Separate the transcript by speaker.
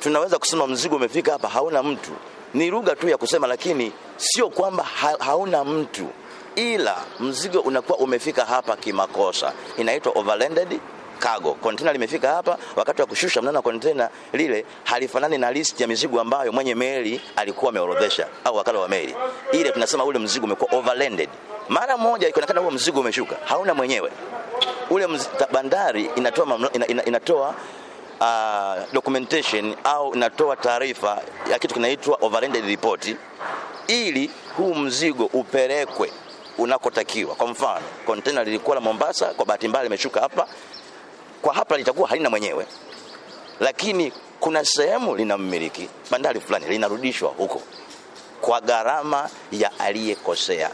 Speaker 1: tunaweza kusema mzigo umefika hapa hauna mtu, ni lugha tu ya kusema, lakini sio kwamba ha, hauna mtu, ila mzigo unakuwa umefika hapa kimakosa, inaitwa overlanded cargo. Container limefika hapa, wakati wa kushusha, mnaona container lile halifanani na list ya mizigo ambayo mwenye meli alikuwa ameorodhesha au wakala wa meli. Ile tunasema ule mzigo umekuwa overlanded. Mara moja ikionekana huo mzigo umeshuka, hauna mwenyewe. Ule mz, bandari inatoa mamlo... ina, ina, inatoa uh, documentation au inatoa taarifa ya kitu kinaitwa overlanded report ili huu mzigo upelekwe unakotakiwa. Kwa mfano, container lilikuwa la Mombasa, kwa bahati mbaya limeshuka hapa kwa hapa litakuwa halina mwenyewe, lakini kuna sehemu lina mmiliki bandari fulani, linarudishwa huko kwa gharama ya aliyekosea.